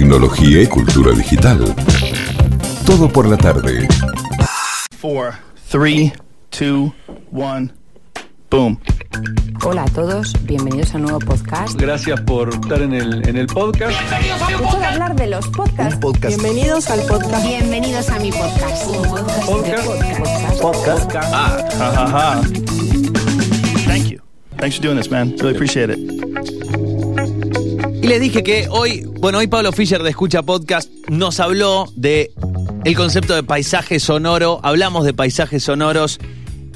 tecnología y cultura digital. Todo por la tarde. 4, 3, 2, 1, boom. Hola a todos, bienvenidos a un nuevo podcast. Gracias por estar en el, en el podcast. De hablar de los podcasts. Bienvenidos al podcast. Bienvenidos a mi podcast. Podcast. Podcast. Ah, ha. Thank you. Thanks for doing this, man. Really appreciate it. Y les dije que hoy, bueno, hoy Pablo Fischer de Escucha Podcast nos habló de el concepto de paisaje sonoro, hablamos de paisajes sonoros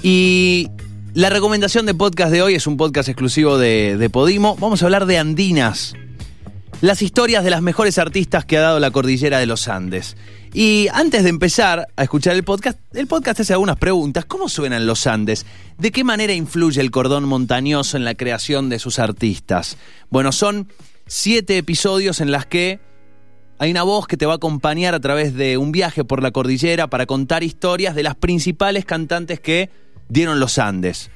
y la recomendación de podcast de hoy es un podcast exclusivo de, de Podimo. Vamos a hablar de Andinas, las historias de las mejores artistas que ha dado la cordillera de los Andes. Y antes de empezar a escuchar el podcast, el podcast hace algunas preguntas. ¿Cómo suenan los Andes? ¿De qué manera influye el cordón montañoso en la creación de sus artistas? Bueno, son siete episodios en las que hay una voz que te va a acompañar a través de un viaje por la cordillera para contar historias de las principales cantantes que dieron los Andes.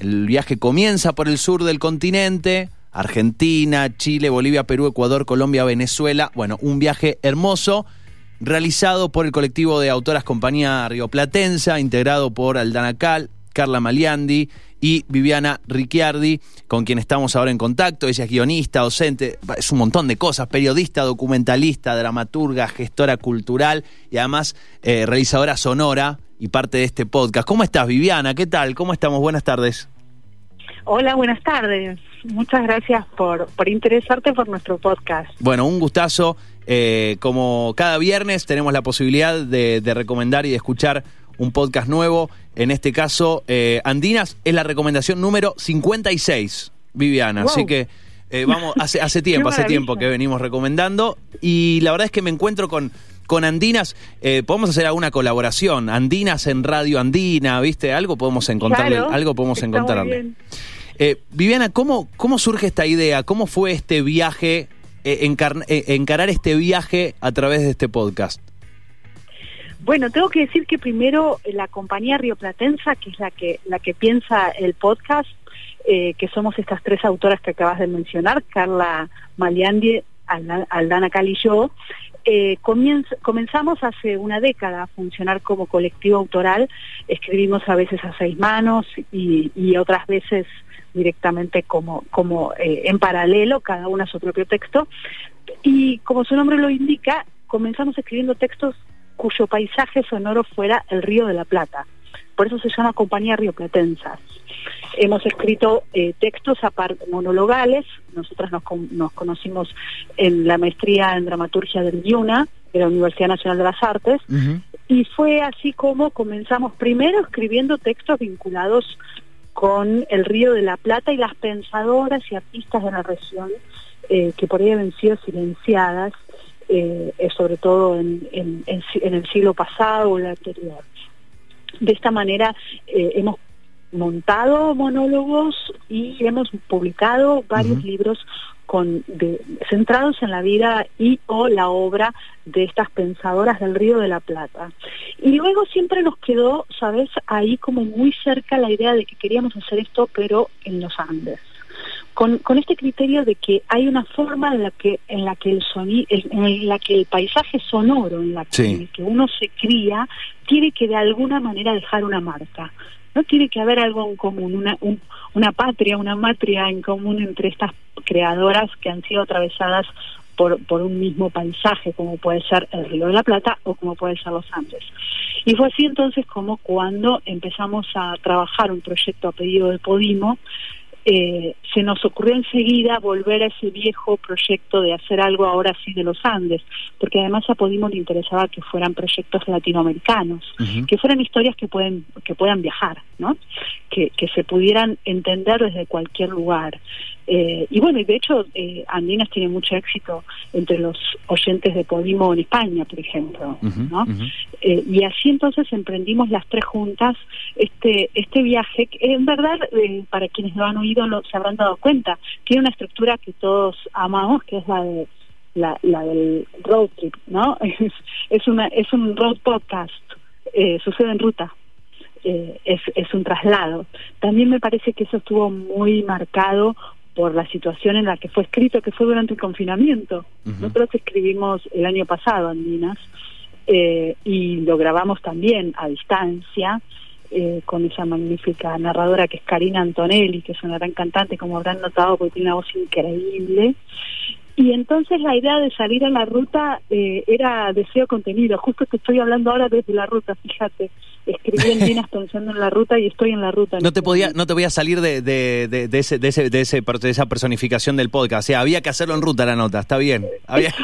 El viaje comienza por el sur del continente, Argentina, Chile, Bolivia, Perú, Ecuador, Colombia, Venezuela. Bueno, un viaje hermoso realizado por el colectivo de autoras Compañía Rioplatensa, integrado por Aldana Cal, Carla Maliandi y Viviana Ricciardi, con quien estamos ahora en contacto. Ella es guionista, docente, es un montón de cosas, periodista, documentalista, dramaturga, gestora cultural y además eh, realizadora sonora y parte de este podcast. ¿Cómo estás, Viviana? ¿Qué tal? ¿Cómo estamos? Buenas tardes. Hola, buenas tardes. Muchas gracias por, por interesarte por nuestro podcast. Bueno, un gustazo. Eh, como cada viernes tenemos la posibilidad de, de recomendar y de escuchar un podcast nuevo. En este caso, eh, Andinas es la recomendación número 56, Viviana. Wow. Así que eh, vamos, hace, hace tiempo, hace tiempo que venimos recomendando. Y la verdad es que me encuentro con, con Andinas. Eh, podemos hacer alguna colaboración. Andinas en Radio Andina, ¿viste? Algo podemos encontrarle. Claro, algo podemos encontrarle. Eh, Viviana, ¿cómo, ¿cómo surge esta idea? ¿Cómo fue este viaje, encar- encarar este viaje a través de este podcast? Bueno, tengo que decir que primero eh, la compañía Rioplatensa, que es la que la que piensa el podcast, eh, que somos estas tres autoras que acabas de mencionar, Carla Maliandi, Alda- Aldana Cal y yo, eh, comenzamos hace una década a funcionar como colectivo autoral. Escribimos a veces a seis manos y, y otras veces directamente como, como eh, en paralelo, cada una su propio texto. Y como su nombre lo indica, comenzamos escribiendo textos cuyo paisaje sonoro fuera el Río de la Plata. Por eso se llama Compañía Rioplatensa. Hemos escrito eh, textos monologales, nosotras nos, con- nos conocimos en la maestría en dramaturgia del IUNA, de la Universidad Nacional de las Artes, y fue así como comenzamos primero escribiendo textos vinculados con el Río de la Plata y las pensadoras y artistas de la región eh, que por ahí habían sido silenciadas, eh, eh, sobre todo en, el siglo pasado o el anterior. De esta manera eh, hemos montado monólogos y hemos publicado varios libros con de- centrados en la vida y o la obra de estas pensadoras del Río de la Plata. Y luego siempre nos quedó, ¿sabes?, ahí como muy cerca la idea de que queríamos hacer esto, pero en los Andes. Con, con este criterio de que hay una forma en la que en la que el sonido en la que el paisaje sonoro en la que, Sí. en el que uno se cría tiene que de alguna manera dejar una marca no tiene que haber algo en común una un- una patria una matria en común entre estas creadoras que han sido atravesadas por, por un mismo paisaje como puede ser el Río de la Plata o como puede ser los Andes y fue así entonces como cuando empezamos a trabajar un proyecto a pedido de Podimo eh, se nos ocurrió enseguida volver a ese viejo proyecto de hacer algo ahora sí de los Andes, porque además a Podimo le interesaba que fueran proyectos latinoamericanos, que fueran historias que pueden que puedan viajar, ¿no? Que, que se pudieran entender desde cualquier lugar. Eh, y bueno, y de hecho, eh, Andinas tiene mucho éxito entre los oyentes de Podimo en España, por ejemplo, ¿no? Eh, y así entonces emprendimos las tres juntas este este viaje que en verdad para quienes lo han oído lo, se habrán dado cuenta tiene una estructura que todos amamos que es la de la, la del road trip no es, es una es un road podcast sucede en ruta eh, es, es un traslado. También me parece que eso estuvo muy marcado por la situación en la que fue escrito, que fue durante el confinamiento. Nosotros escribimos el año pasado Andinas eh, y lo grabamos también a distancia eh, con esa magnífica narradora que es Karina Antonelli, que es una gran cantante, como habrán notado, porque tiene una voz increíble. Y entonces la idea de salir a la ruta eh, era deseo contenido. Justo que estoy hablando ahora desde la ruta, fíjate. Escribí en Dinas pensando en la ruta y estoy en la ruta. No te podía, no te voy a salir de, de, de, de ese, de, ese, de, ese, de esa personificación del podcast. O sea, había que hacerlo en ruta la nota, está bien. Había...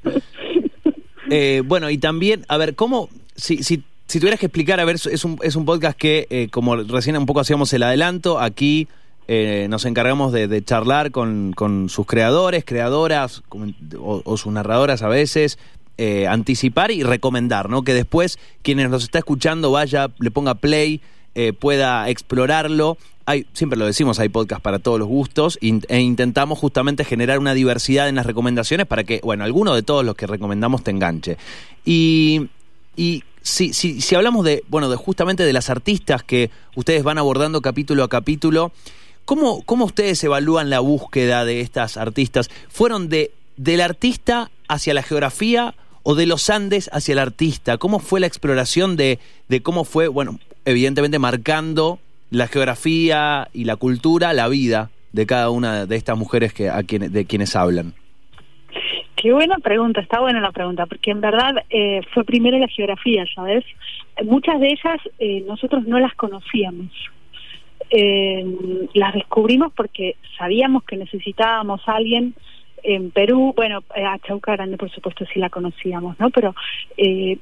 eh, bueno, y también, a ver, ¿cómo, si, si, si tuvieras que explicar, a ver, es un, es un podcast que, eh, como recién un poco hacíamos el adelanto, aquí eh, nos encargamos de, charlar con, con, sus creadores, creadoras o, o, sus narradoras a veces, eh, anticipar y recomendar, ¿no? Que después quienes nos está escuchando vaya, le ponga play, eh, pueda explorarlo. Hay, siempre lo decimos, hay podcast para todos los gustos e intentamos justamente generar una diversidad en las recomendaciones para que, bueno, alguno de todos los que recomendamos te enganche. Y, y si, si, si hablamos de, bueno, de justamente de las artistas que ustedes van abordando capítulo a capítulo, ¿Cómo, ¿Cómo ustedes evalúan la búsqueda de estas artistas? ¿Fueron de del artista hacia la geografía o de los Andes hacia el artista? ¿Cómo fue la exploración de, de cómo fue, bueno, evidentemente marcando la geografía y la cultura, la vida de cada una de estas mujeres que, a quien, de quienes hablan? Qué buena pregunta, está buena la pregunta, porque en verdad eh, fue primero la geografía, ¿sabes? Muchas de ellas eh, nosotros no las conocíamos eh, las descubrimos porque sabíamos que necesitábamos a alguien en Perú, bueno, eh, a Chauca Grande por supuesto sí la conocíamos, ¿no? Pero eh,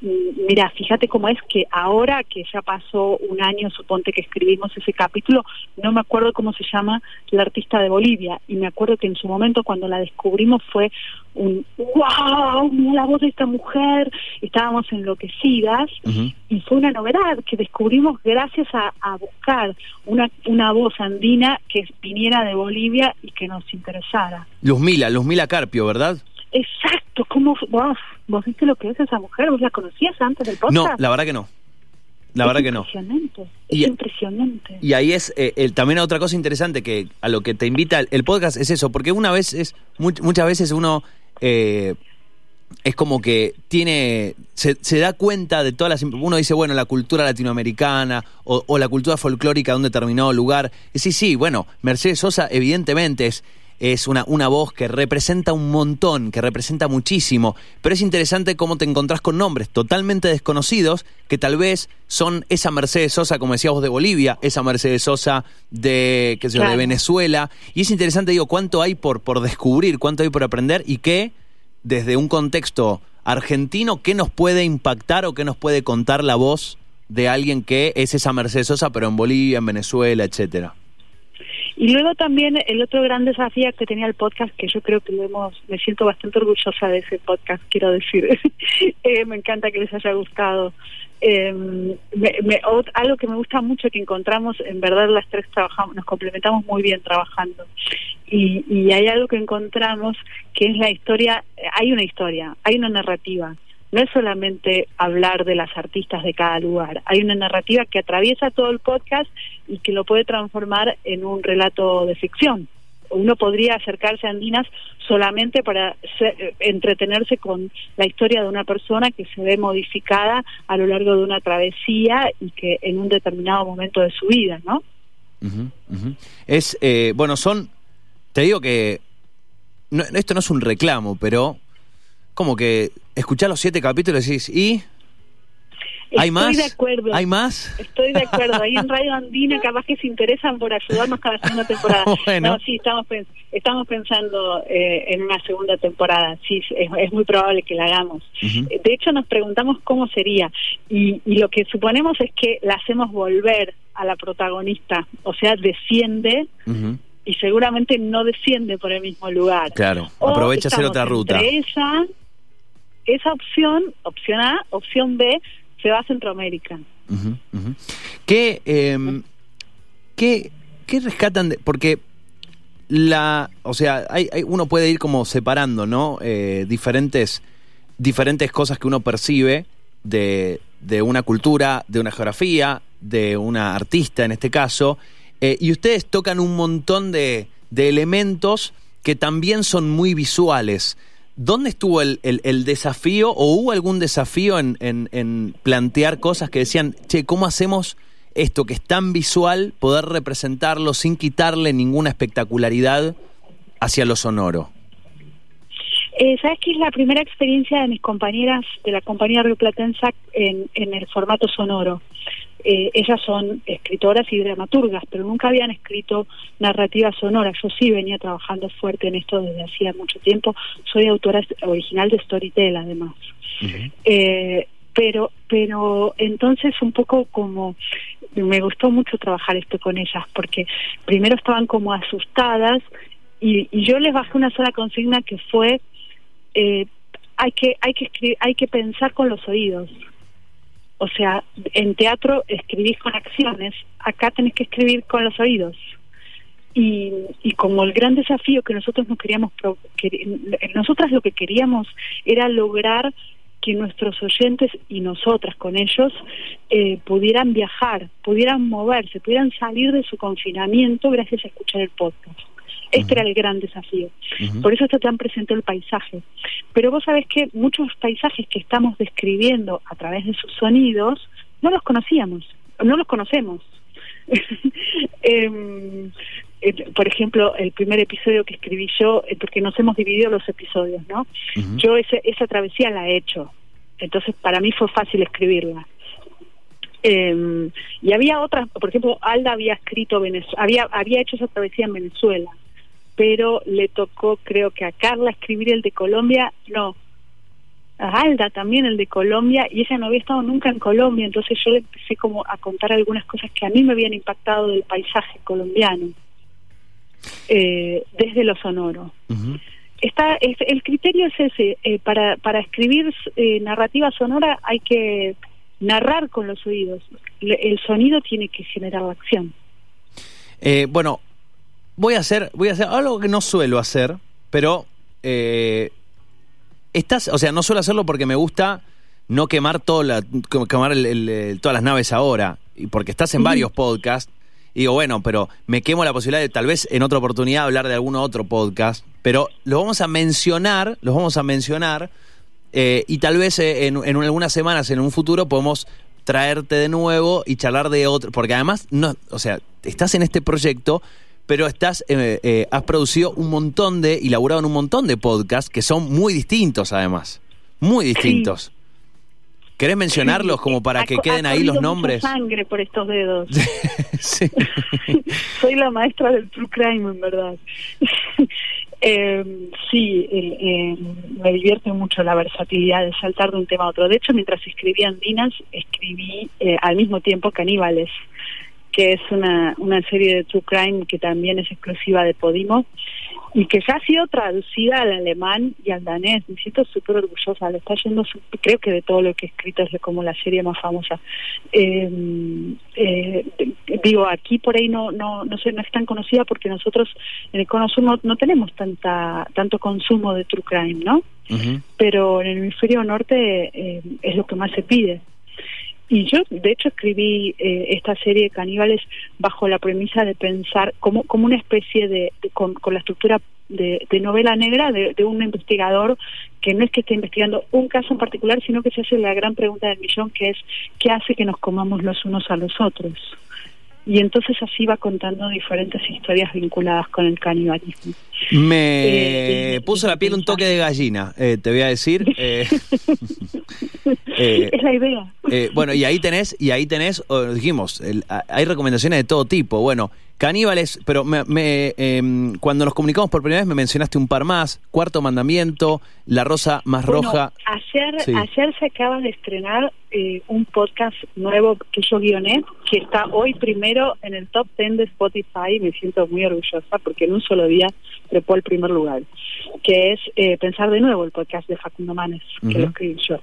mira, fíjate cómo es que ahora que ya pasó un año, suponte que escribimos ese capítulo, no me acuerdo cómo se llama la artista de Bolivia y me acuerdo que en su momento cuando la descubrimos fue un wow, mira la voz de esta mujer, estábamos enloquecidas uh -huh. y fue una novedad que descubrimos gracias a, a, buscar una, una voz andina que viniera de Bolivia y que nos interesara. Luzmila, Luzmila Carpio, ¿verdad? Exacto, ¿cómo vos, vos viste lo que es esa mujer? ¿Vos la conocías antes del podcast? No, la verdad que no. La es verdad que no. Impresionante, es y, impresionante. Y ahí es eh, el, también otra cosa interesante que a lo que te invita el, el podcast es eso, porque una vez es, much, muchas veces uno eh, es como que tiene se, se, da cuenta de todas las uno dice bueno la cultura latinoamericana o, o la cultura folclórica de un determinado lugar y sí sí bueno Mercedes Sosa evidentemente es es una, una voz que representa un montón, que representa muchísimo, pero es interesante cómo te encontrás con nombres totalmente desconocidos que tal vez son esa Mercedes Sosa, como decíamos, de Bolivia, esa Mercedes Sosa de, qué sé yo, claro. de Venezuela, y es interesante, digo, cuánto hay por, por descubrir, cuánto hay por aprender y qué, desde un contexto argentino, qué nos puede impactar o qué nos puede contar la voz de alguien que es esa Mercedes Sosa, pero en Bolivia, en Venezuela, etcétera. Y luego también el otro gran desafío que tenía el podcast, que yo creo que lo hemos, me siento bastante orgullosa de ese podcast, quiero decir. eh, me encanta que les haya gustado. Eh, me, algo que me gusta mucho que encontramos, en verdad las tres trabajamos, nos complementamos muy bien trabajando. Y, y hay algo que encontramos que es la historia, hay una historia, hay una narrativa no es solamente hablar de las artistas de cada lugar, hay una narrativa que atraviesa todo el podcast y que lo puede transformar en un relato de ficción. Uno podría acercarse a Andinas solamente para ser, entretenerse con la historia de una persona que se ve modificada a lo largo de una travesía y que en un determinado momento de su vida, ¿no? Es, eh, bueno, son, te digo que, no, esto no es un reclamo, pero como que escuchar los siete capítulos y decís, ¿y? ¿Hay Estoy más? de acuerdo. ¿Hay más? Estoy de acuerdo. Ahí en Radio Andina capaz que se interesan por ayudarnos cada segunda temporada. bueno. No, sí, estamos, estamos pensando eh, en una segunda temporada. Sí, es, es, muy probable que la hagamos. Uh -huh. De hecho, nos preguntamos cómo sería. Y, y, lo que suponemos es que la hacemos volver a la protagonista. O sea, desciende. Uh -huh y seguramente no desciende por el mismo lugar. Claro, aprovecha hacer otra ruta. Esa, esa opción, opción A, opción B, se va a Centroamérica. ¿Qué, eh, ¿qué, ¿Qué rescatan? De, porque la, o sea, hay, hay, uno puede ir como separando, ¿no? Eh, diferentes, diferentes cosas que uno percibe de, de una cultura, de una geografía, de una artista en este caso. Eh, y ustedes tocan un montón de, de elementos que también son muy visuales. ¿Dónde estuvo el, el- desafío o hubo algún desafío en, en- plantear cosas que decían, che, ¿cómo hacemos esto que es tan visual, poder representarlo sin quitarle ninguna espectacularidad hacia lo sonoro? Eh, ¿Sabes qué es la primera experiencia de mis compañeras de la compañía Río Platense en, en el formato sonoro? Eh, ellas son escritoras y dramaturgas, pero nunca habían escrito narrativa sonora. Yo sí venía trabajando fuerte en esto desde hacía mucho tiempo. Soy autora original de Storytel, además. Eh, pero, pero entonces un poco como me gustó mucho trabajar esto con ellas, porque primero estaban como asustadas y, y yo les bajé una sola consigna que fue eh, hay que hay que escri- hay que pensar con los oídos. O sea, en teatro escribís con acciones, acá tenés que escribir con los oídos. Y, como el gran desafío que nosotros nos queríamos, que- nosotras lo que queríamos era lograr que nuestros oyentes y nosotras con ellos eh, pudieran viajar, pudieran moverse, pudieran salir de su confinamiento gracias a escuchar el podcast. Este era el gran desafío. Por eso está tan presente el paisaje. Pero vos sabés que muchos paisajes que estamos describiendo a través de sus sonidos no los conocíamos, no los conocemos. Em, eh, por ejemplo, el primer episodio que escribí yo, eh, porque nos hemos dividido los episodios, ¿no? Yo ese, esa travesía la he hecho, entonces para mí fue fácil escribirla. Eh, y había otras, por ejemplo, Alda había escrito, Venez- había, había hecho esa travesía en Venezuela, pero le tocó, creo que a Carla escribir el de Colombia, no, a Alda también el de Colombia, y ella no había estado nunca en Colombia, entonces yo le empecé como a contar algunas cosas que a mí me habían impactado del paisaje colombiano, eh, desde lo sonoro. Está es- el criterio es ese eh, para para escribir eh, narrativa sonora hay que narrar con los oídos. El sonido tiene que generar la acción. Eh, bueno, voy a hacer, voy a hacer algo que no suelo hacer, pero eh, estás, o sea, no suelo hacerlo porque me gusta no quemar toda la, quemar el- el- el- todas las naves ahora, y porque estás en varios podcasts. Y digo, bueno, pero me quemo la posibilidad de tal vez en otra oportunidad hablar de algún otro podcast, pero los vamos a mencionar, los vamos a mencionar, eh, y tal vez eh, en, en algunas semanas, en un futuro, podemos traerte de nuevo y charlar de otro, porque además, no, o sea, estás en este proyecto, pero estás, eh, eh, has producido un montón de, y laburado en un montón de podcasts que son muy distintos además, muy distintos. ¿Querés mencionarlos como para que queden ha ahí los nombres? sangre por estos dedos. Sí. soy la maestra del true crime en verdad. Eh, sí eh, me divierte mucho la versatilidad de saltar de un tema a otro. De hecho mientras escribía Andinas escribí eh, al mismo tiempo Caníbales que es una, una serie de true crime que también es exclusiva de Podimo y que ya ha sido traducida al alemán y al danés. Me siento súper orgullosa, le está yendo, creo que de todo lo que he escrito es como la serie más famosa. Eh, eh, digo, aquí por ahí no no no sé, no es tan conocida porque nosotros en el Cono Sur no, no tenemos tanta tanto consumo de true crime, ¿no? Pero en el hemisferio norte eh, es lo que más se pide. Y yo, de hecho, escribí eh, esta serie de caníbales bajo la premisa de pensar como, como una especie de, con, la estructura de, novela negra de un investigador que no es que esté investigando un caso en particular, sino que se hace la gran pregunta del millón, que es ¿qué hace que nos comamos los unos a los otros? Y entonces así va contando diferentes historias vinculadas con el canibalismo. Me Eh, puso la piel un toque de gallina, eh, te voy a decir. eh, eh, es la idea. eh, bueno, y ahí tenés, y ahí tenés, dijimos, el- hay recomendaciones de todo tipo. Bueno, caníbales, pero me, me, em, cuando nos comunicamos por primera vez me mencionaste un par más, Cuarto Mandamiento, La Rosa Más Bueno, Roja. Ayer, Sí. ayer se acaba de estrenar eh, un podcast nuevo que yo guioné, que está hoy primero en el top 10 de Spotify. Me siento muy orgullosa porque en un solo día trepó al primer lugar, que es eh, Pensar de Nuevo, el podcast de Facundo Manes, que lo escribí yo.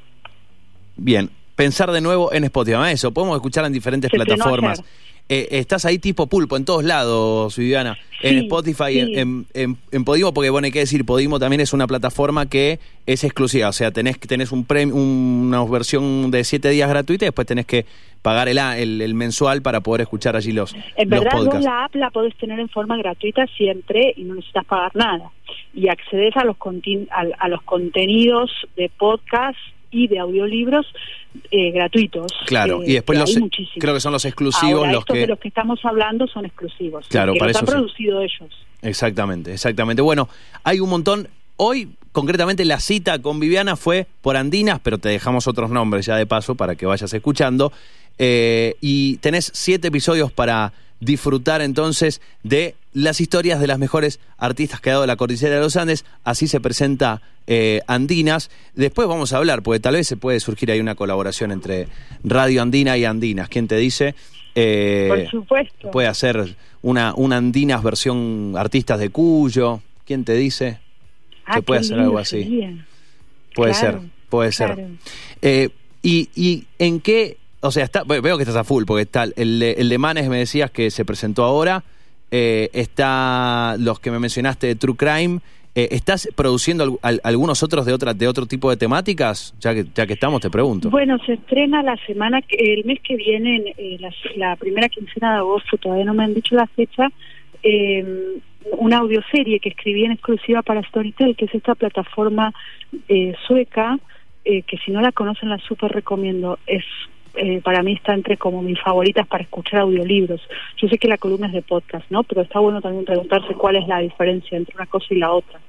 Bien, pensar de nuevo en Spotify. Eso, podemos escuchar en diferentes Se plataformas. Eh, estás ahí tipo pulpo en todos lados, Viviana. en Spotify, sí. en, en, en- en Podimo, porque bueno, hay que decir, Podimo también es una plataforma que es exclusiva. O sea, tenés, que- tenés un prem- una versión de siete días gratuita y después tenés que pagar el, a- el, el mensual para poder escuchar allí los, En los verdad, vos podcasts. la app la podés tener en forma gratuita siempre y no necesitas pagar nada. Y accedes a los, contin- al- a, los contenidos de podcast y de audiolibros eh, gratuitos. Claro, Eh, y después que los, muchísimos. creo que son los exclusivos Ahora, los estos que... de los que estamos hablando son exclusivos. Claro, que para los eso han sí. producido ellos. Exactamente, exactamente. Bueno, hay un montón. Hoy, concretamente, la cita con Viviana fue por Andinas, pero te dejamos otros nombres ya de paso para que vayas escuchando. Eh, y tenés siete episodios para disfrutar entonces de las historias de las mejores artistas que ha dado la cordillera de los Andes. Así se presenta eh, Andinas. Después vamos a hablar, porque tal vez se puede surgir ahí una colaboración entre Radio Andina y Andinas. ¿Quién te dice? Eh, Por supuesto. Puede hacer una, una Andinas versión artistas de Cuyo. ¿Quién te dice? Ah, se puede hacer algo así. sería. Puede Claro, ser, puede ser. Eh, y, ¿Y en qué? O sea, está, ve- veo que estás a full, porque está el de, el de Manes, me decías que se presentó ahora. eh, está los que me mencionaste de True Crime. Eh, ¿Estás produciendo al- al- algunos otros de, otra, de otro tipo de temáticas? Ya que, ya que estamos, te pregunto. Bueno, se estrena la semana, el mes que viene, en, eh, la, la primera quincena de agosto, todavía no me han dicho la fecha, eh, una audioserie que escribí en exclusiva para Storytel, que es esta plataforma sueca, que si no la conocen la súper recomiendo. Es eh, para mí está entre como mis favoritas para escuchar audiolibros. Yo sé que la columna es de podcast, ¿no? Pero está bueno también preguntarse cuál es la diferencia entre una cosa y la otra.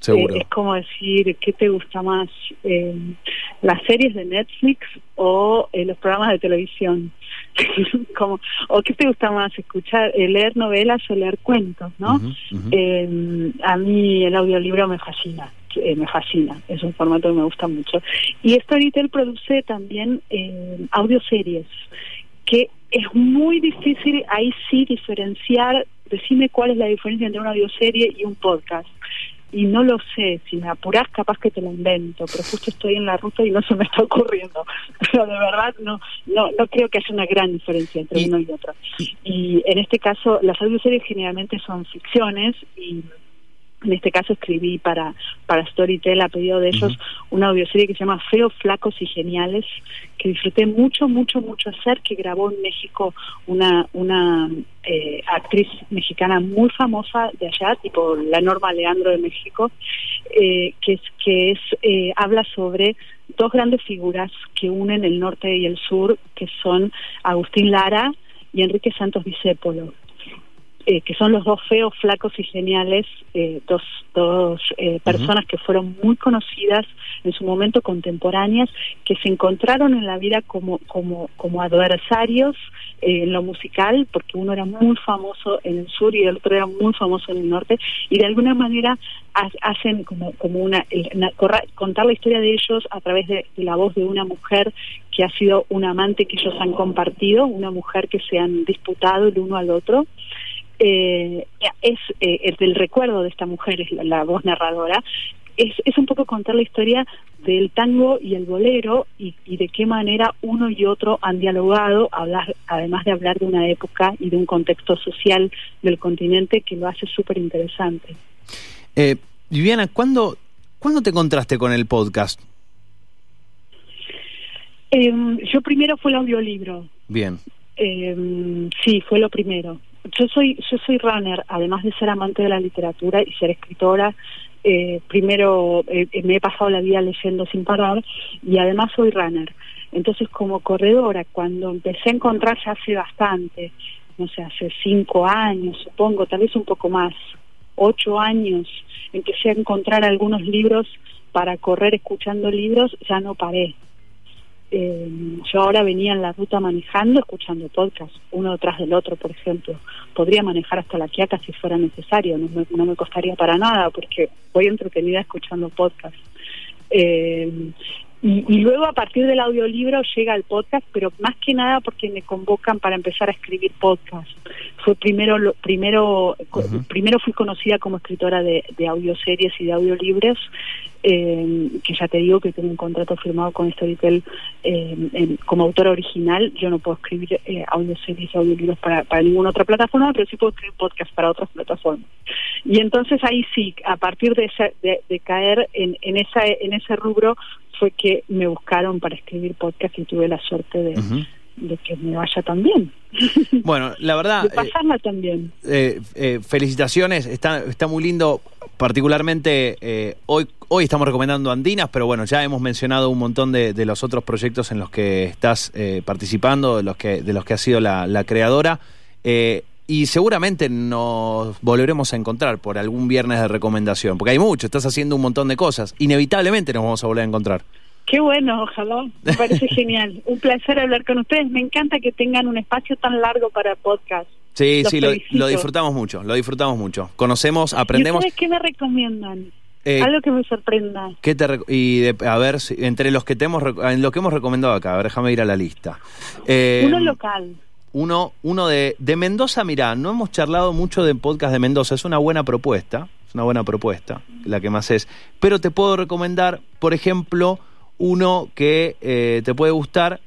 Seguro. Eh, es como decir, ¿qué te gusta más? Eh, ¿Las series de Netflix o eh, los programas de televisión? como, ¿O qué te gusta más? ¿Escuchar, eh, leer novelas o leer cuentos? ¿no? Eh, a mí el audiolibro me fascina, eh, me fascina, es un formato que me gusta mucho. Y Storytel produce también eh, audioseries, que es muy difícil ahí sí diferenciar, decime cuál es la diferencia entre una audioserie y un podcast. Y no lo sé, si me apurás capaz que te lo invento, pero justo estoy en la ruta y no se me está ocurriendo. Pero de verdad no no no creo que haya una gran diferencia entre uno y otro. Y en este caso, las audioseries generalmente son ficciones y en este caso escribí para, para Storytel a pedido de ellos una audioserie que se llama Feos, Flacos y Geniales, que disfruté mucho, mucho, mucho hacer, que grabó en México una, una eh, actriz mexicana muy famosa de allá, tipo la Norma Leandro de México, eh, que es, que es eh, habla sobre dos grandes figuras que unen el norte y el sur, que son Agustín Lara y Enrique Santos Discépolo eh, que son los dos feos, flacos y geniales, eh, dos, dos eh, personas que fueron muy conocidas en su momento contemporáneas, que se encontraron en la vida como, como, como adversarios en lo musical, porque uno era muy famoso en el sur y el otro era muy famoso en el norte, y de alguna manera ha- hacen como, como una, contar la historia de ellos a través de, de la voz de una mujer que ha sido un amante que ellos han compartido, una mujer que se han disputado el uno al otro eh, es eh, el del recuerdo de esta mujer, es la, la voz narradora, es, es un poco contar la historia del tango y el bolero y, y de qué manera uno y otro han dialogado, hablar, además de hablar de una época y de un contexto social del continente que lo hace súper interesante. Eh, Viviana, ¿cuándo, ¿cuándo te encontraste con el podcast? Eh, yo primero fue el audiolibro, Bien. Eh, sí, fue lo primero. Yo soy, yo soy runner, además de ser amante de la literatura y ser escritora. eh, primero eh, me he pasado la vida leyendo sin parar y además soy runner. Entonces, como corredora, cuando empecé a encontrar ya hace bastante, no sé, hace cinco años, supongo, tal vez un poco más, ocho años, empecé a encontrar algunos libros para correr escuchando libros, ya no paré. Eh, yo ahora venía en la ruta manejando, escuchando podcast, uno detrás del otro, por ejemplo. Podría manejar hasta la Quiaca si fuera necesario, no me, no me costaría para nada, porque voy entretenida escuchando podcast. Eh, y, y luego a partir del audiolibro llega el podcast, pero más que nada porque me convocan para empezar a escribir podcast. Fue primero, lo- primero, primero fui conocida como escritora de, de audioseries y de audiolibros, eh, que ya te digo que tengo un contrato firmado con Storytel eh, en- como autora original. Yo no puedo escribir eh, audioseries y audiolibros para, para ninguna otra plataforma, pero sí puedo escribir podcast para otras plataformas. Y entonces ahí sí, a partir de, esa- de, de caer en, en, esa, en ese rubro, fue que me buscaron para escribir podcast y tuve la suerte de, que me vaya tan bien, Bueno, la verdad, de eh, pasarla tan bien. eh, eh, felicitaciones, está, está muy lindo, particularmente hoy, hoy estamos recomendando Andinas, pero bueno, ya hemos mencionado un montón de, de los otros proyectos en los que estás eh, participando, de los que, de los que has sido la, la creadora. eh, y seguramente nos volveremos a encontrar por algún viernes de recomendación, porque hay mucho, estás haciendo un montón de cosas. Inevitablemente nos vamos a volver a encontrar. Qué bueno, ojalá. Me parece genial. Un placer hablar con ustedes. Me encanta que tengan un espacio tan largo para podcast. Sí, Los sí, lo, disfrutamos mucho, lo disfrutamos mucho. Conocemos, ¿Y aprendemos. ustedes qué me recomiendan? Eh, Algo que me sorprenda. ¿Qué te y de- a ver, entre los que te hemos en lo que hemos recomendado acá, a ver, déjame ir a la lista. Eh, Uno local. Uno, uno de, de Mendoza, mirá, no hemos charlado mucho de podcast de Mendoza, es una buena propuesta, es una buena propuesta, la que más es. Pero te puedo recomendar, por ejemplo, uno que eh, te puede gustar,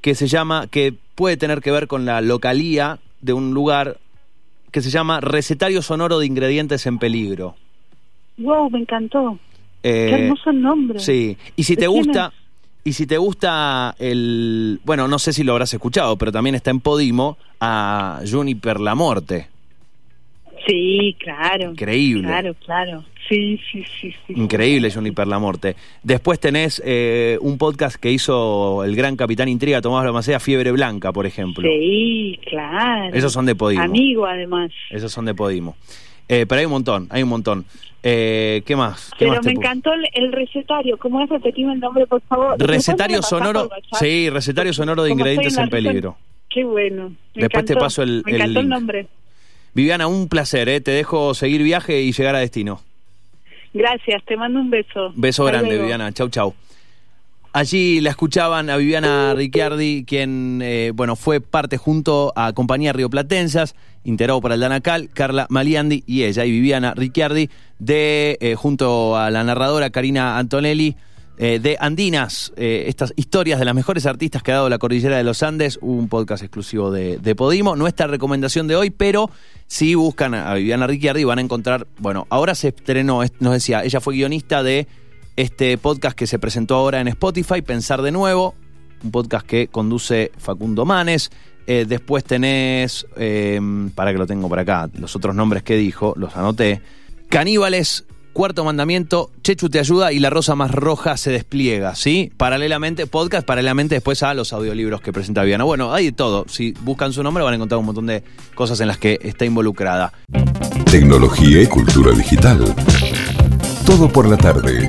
que se llama, que puede tener que ver con la localía de un lugar que se llama Recetario Sonoro de Ingredientes en Peligro. Wow, me encantó. Eh, Qué hermoso nombre. Sí, y si ¿De te gusta, y si te gusta el, bueno, no sé si lo habrás escuchado, pero también está en Podimo a Juniper Lamorte. Sí, claro. Increíble. Claro, claro. Sí, sí, sí, sí. Increíble Juniper Lamorte. Después tenés eh, un podcast que hizo el gran capitán intriga Tomás Lamacea, Fiebre Blanca, por ejemplo. Sí, claro. Esos son de Podimo. Amigo, además. Esos son de Podimo. Eh, pero hay un montón, hay un montón. Eh, ¿Qué más? ¿Qué Pero más me encantó el, recetario. ¿Cómo es? Repetime el nombre, por favor. Recetario sonoro, sí, recetario sonoro de ingredientes en peligro. Qué bueno. Me Después te paso el- Me encantó el link. nombre. Viviana, un placer, ¿eh? te dejo seguir viaje y llegar a destino. Gracias, te mando un beso. Beso Hasta grande, luego. Viviana. Chau, chau. Allí la escuchaban a Viviana Ricciardi, quien eh, bueno fue parte junto a Compañía Rioplatenses, integrado por Aldana Cal, Carla Maliandi y ella, y Viviana Ricciardi, de, eh, junto a la narradora Karina Antonelli, eh, de Andinas, estas historias de las mejores artistas que ha dado la Cordillera de los Andes, un podcast exclusivo de, de Podimo. Nuestra recomendación de hoy, pero si buscan a Viviana Ricciardi van a encontrar, bueno, ahora se estrenó, es- nos decía, ella fue guionista de este podcast que se presentó ahora en Spotify, Pensar de Nuevo, un podcast que conduce Facundo Manes. Eh, después tenés, eh, para que lo tengo por acá, los otros nombres que dijo, los anoté. Caníbales, Cuarto Mandamiento, Chechu te ayuda y La Rosa Más Roja se despliega, ¿sí? Paralelamente, podcast, paralelamente después a los audiolibros que presenta Viana. Bueno, hay de todo. Si buscan su nombre van a encontrar un montón de cosas en las que está involucrada. Tecnología y cultura digital. Todo por la tarde.